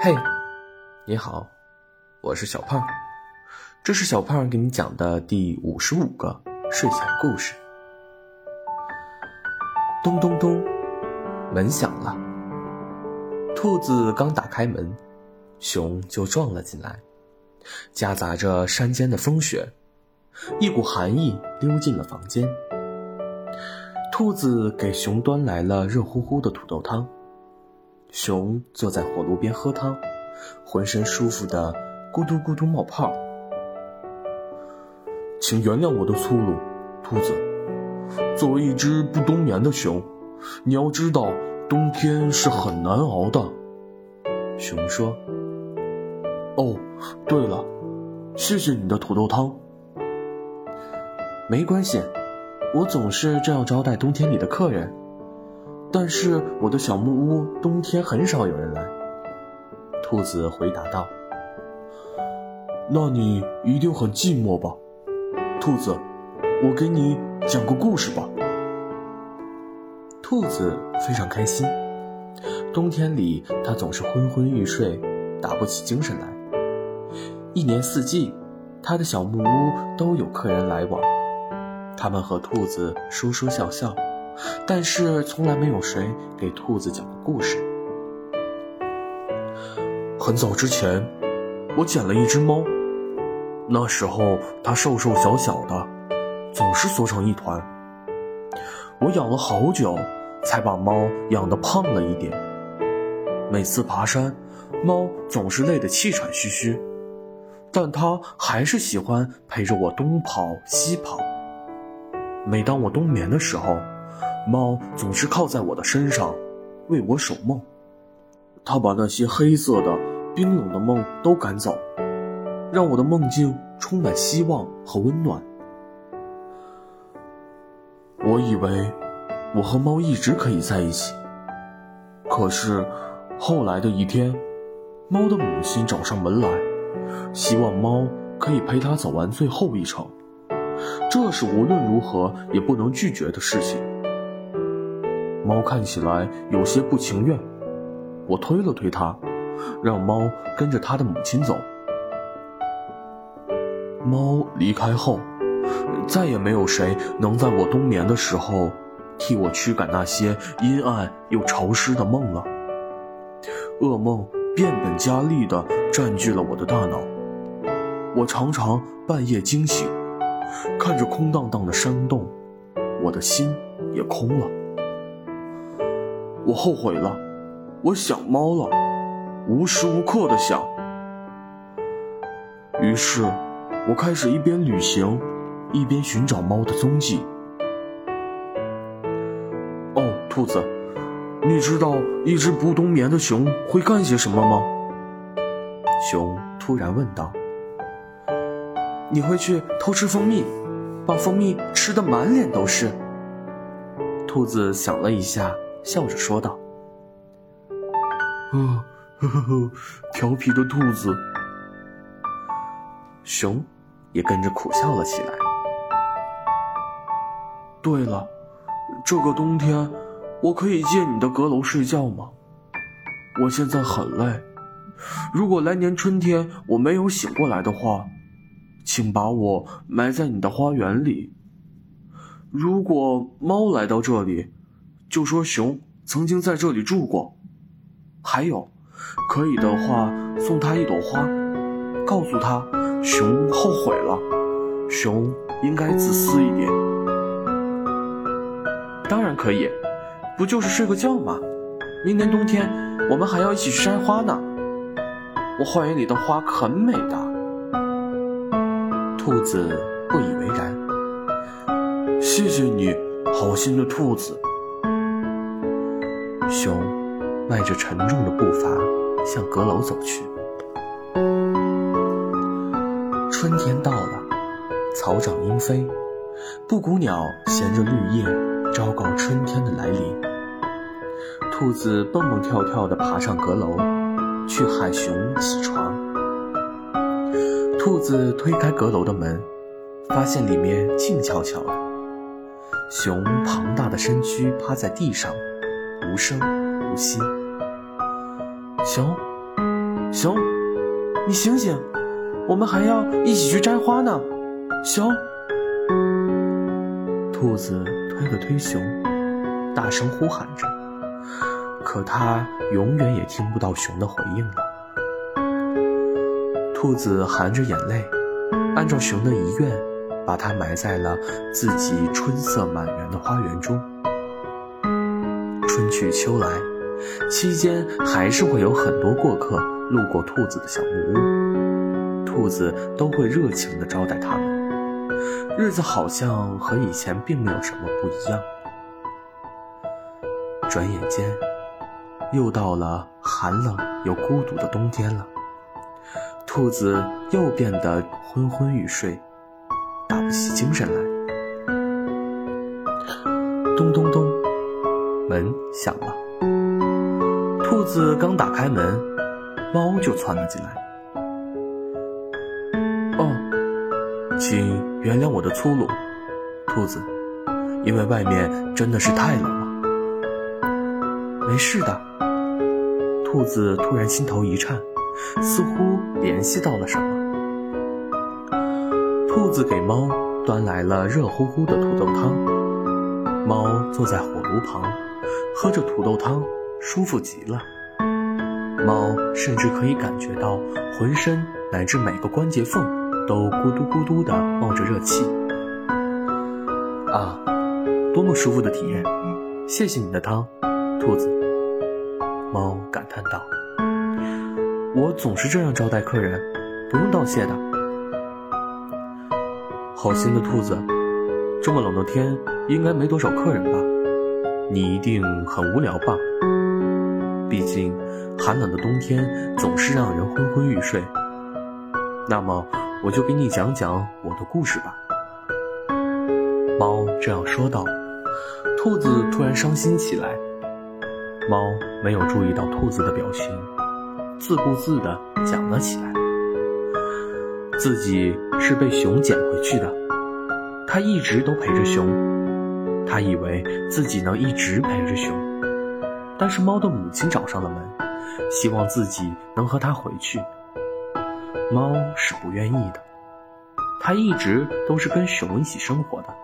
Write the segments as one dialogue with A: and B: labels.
A: 嘿，你好，我是小胖，这是小胖给你讲的第五十五个睡前故事。咚咚咚，门响了。兔子刚打开门，熊就撞了进来，夹杂着山间的风雪，一股寒意溜进了房间。兔子给熊端来了热乎乎的土豆汤。熊坐在火炉边喝汤，浑身舒服的咕嘟咕嘟冒泡。
B: 请原谅我的粗鲁，兔子。作为一只不冬眠的熊，你要知道冬天是很难熬的。
A: 熊说：“
B: 哦，对了，谢谢你的土豆汤。
A: 没关系，我总是这样招待冬天里的客人。”但是我的小木屋冬天很少有人来。兔子回答道：“
B: 那你一定很寂寞吧，兔子？我给你讲个故事吧。”
A: 兔子非常开心。冬天里，它总是昏昏欲睡，打不起精神来。一年四季，它的小木屋都有客人来往，他们和兔子说说笑笑。但是从来没有谁给兔子讲过故事。
B: 很早之前，我捡了一只猫，那时候它瘦瘦小小的，总是缩成一团。我养了好久，才把猫养得胖了一点。每次爬山，猫总是累得气喘吁吁，但它还是喜欢陪着我东跑西跑。每当我冬眠的时候，猫总是靠在我的身上，为我守梦。它把那些黑色的、冰冷的梦都赶走，让我的梦境充满希望和温暖。我以为我和猫一直可以在一起，可是后来的一天，猫的母亲找上门来，希望猫可以陪它走完最后一程。这是无论如何也不能拒绝的事情。猫看起来有些不情愿，我推了推它，让猫跟着它的母亲走。猫离开后，再也没有谁能在我冬眠的时候替我驱赶那些阴暗又潮湿的梦了。噩梦变本加厉地占据了我的大脑，我常常半夜惊醒，看着空荡荡的山洞，我的心也空了。我后悔了，我想猫了，无时无刻的想。于是，我开始一边旅行，一边寻找猫的踪迹。哦，兔子，你知道一只不冬眠的熊会干些什么吗？
A: 熊突然问道。你会去偷吃蜂蜜，把蜂蜜吃得满脸都是。兔子想了一下。笑着说道：“
B: 呃，呵呵呵，调皮的兔子。”
A: 熊也跟着苦笑了起来。
B: 对了，这个冬天，我可以借你的阁楼睡觉吗？我现在很累。如果来年春天我没有醒过来的话，请把我埋在你的花园里。如果猫来到这里，就说熊曾经在这里住过，还有，可以的话送他一朵花，告诉他熊后悔了，熊应该自私一点。
A: 当然可以，不就是睡个觉吗？明年冬天我们还要一起去摘花呢。我花园里的花很美的。兔子不以为然。
B: 谢谢你，好心的兔子。
A: 熊迈着沉重的步伐向阁楼走去。春天到了，草长莺飞，布谷鸟衔着绿叶，昭告春天的来临。兔子蹦蹦跳跳地爬上阁楼，去喊熊起床。兔子推开阁楼的门，发现里面静悄悄的，熊庞大的身躯趴在地上。无声无息，熊，
B: 熊，你醒醒，我们还要一起去摘花呢。熊，
A: 兔子推了推熊，大声呼喊着，可它永远也听不到熊的回应了。兔子含着眼泪，按照熊的遗愿，把它埋在了自己春色满园的花园中。春去秋来。期间还是会有很多过客路过兔子的小木屋，兔子都会热情地招待他们。日子好像和以前并没有什么不一样。转眼间，又到了寒冷又孤独的冬天了。兔子又变得昏昏欲睡，打不起精神来。咚咚咚，门响了。兔子刚打开门，猫就窜了进来。
B: 哦，请原谅我的粗鲁，兔子，因为外面真的是太冷了。
A: 没事的。兔子突然心头一颤，似乎联系到了什么。兔子给猫端来了热乎乎的土豆汤，猫坐在火炉旁，喝着土豆汤。舒服极了，猫甚至可以感觉到浑身乃至每个关节缝都咕嘟咕嘟地冒着热气。啊，多么舒服的体验！谢谢你的汤，兔子。猫感叹道：“我总是这样招待客人，不用道谢的。”好心的兔子，这么冷的天应该没多少客人吧？你一定很无聊吧？毕竟，寒冷的冬天总是让人昏昏欲睡。那么，我就给你讲讲我的故事吧。猫这样说道。兔子突然伤心起来。猫没有注意到兔子的表情，自顾自地讲了起来。自己是被熊捡回去的，它一直都陪着熊，它以为自己能一直陪着熊。但是猫的母亲找上了门，希望自己能和它回去。猫是不愿意的，它一直都是跟熊一起生活的，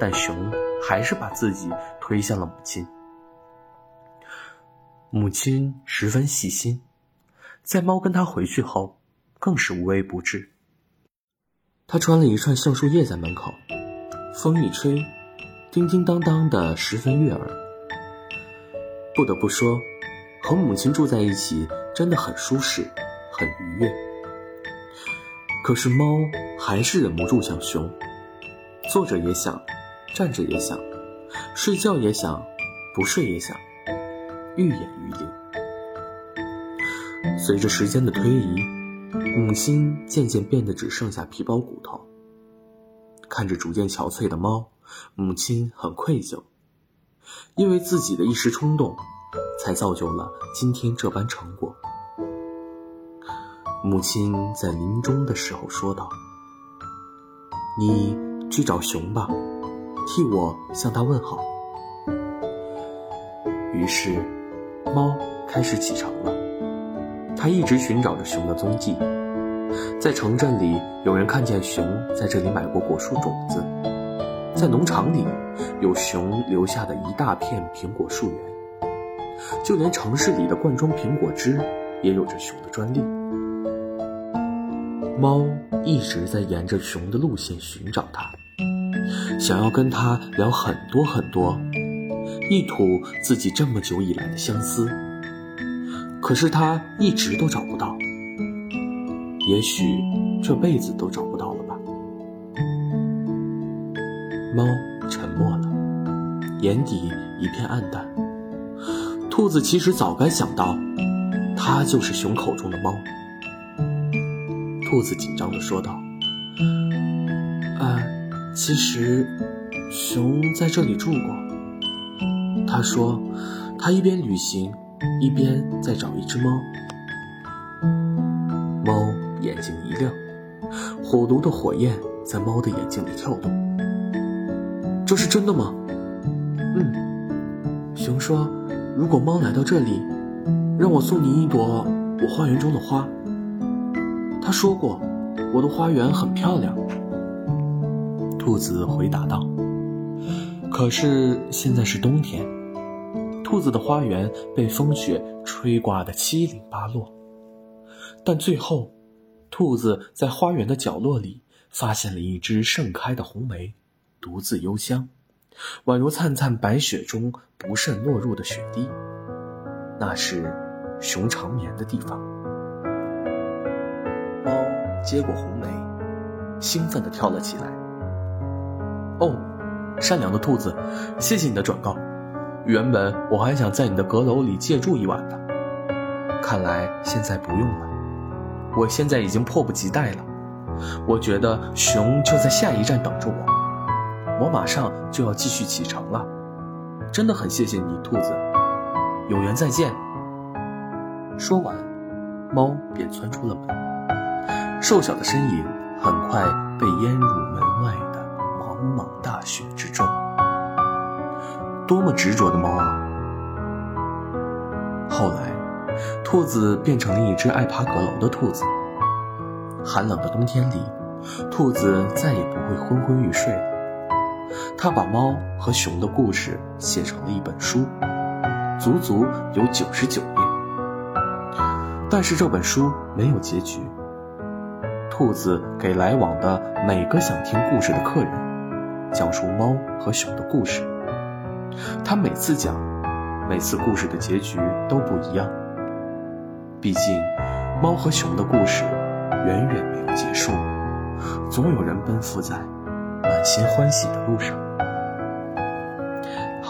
A: 但熊还是把自己推向了母亲。母亲十分细心，在猫跟它回去后，更是无微不至。他穿了一串橡树叶在门口，风一吹，叮叮当当的，十分悦耳。不得不说，和母亲住在一起真的很舒适，很愉悦。可是猫还是忍不住想熊，坐着也想，站着也想，睡觉也想，不睡也想，愈演愈烈。随着时间的推移，母亲渐渐变得只剩下皮包骨头。看着逐渐憔悴的猫，母亲很愧疚。因为自己的一时冲动，才造就了今天这般成果。母亲在临终的时候说道：“你去找熊吧，替我向他问好。”于是，猫开始启程了。它一直寻找着熊的踪迹。在城镇里，有人看见熊在这里买过果树种子。在农场里，有熊留下的一大片苹果树园，就连城市里的罐装苹果汁也有着熊的专利。猫一直在沿着熊的路线寻找它，想要跟它聊很多很多，一吐自己这么久以来的相思。可是它一直都找不到，也许这辈子都找不猫沉默了，眼底一片暗淡。兔子其实早该想到，它就是熊口中的猫。兔子紧张地说道：“啊，其实，熊在这里住过。他说，他一边旅行，一边在找一只猫。”猫眼睛一亮，火炉的火焰在猫的眼睛里跳动。这是真的吗？嗯，熊说：“如果猫来到这里，让我送你一朵
B: 我花园中的花。他说过，我的花园很漂亮。
A: 兔子回答道。可是现在是冬天，兔子的花园被风雪吹刮得七零八落。但最后，兔子在花园的角落里发现了一只盛开的红梅，独自幽香，宛如灿灿白雪中不慎落入的雪滴。那是熊长眠的地方。猫接过红梅，兴奋地跳了起来。哦，善良的兔子，谢谢你的转告。原本我还想在你的阁楼里借住一晚的，看来现在不用了。我现在已经迫不及待了。我觉得熊就在下一站等着我，我马上就要继续启程了。真的很谢谢你，兔子。有缘再见。说完，猫便窜出了门，瘦小的身影很快被淹入门外的茫茫大雪之中。多么执着的猫啊！后来。兔子变成了一只爱爬阁楼的兔子。寒冷的冬天里，兔子再也不会昏昏欲睡了。他把猫和熊的故事写成了一本书，足足有九十九页。但是这本书没有结局。兔子给来往的每个想听故事的客人讲述猫和熊的故事。他每次讲，每次故事的结局都不一样。毕竟，猫和熊的故事远远没有结束，总有人奔赴在满心欢喜的路上。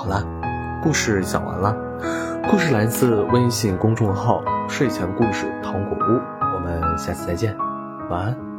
A: 好了，故事讲完了。故事来自微信公众号“睡前故事糖果屋”，我们下次再见，晚安。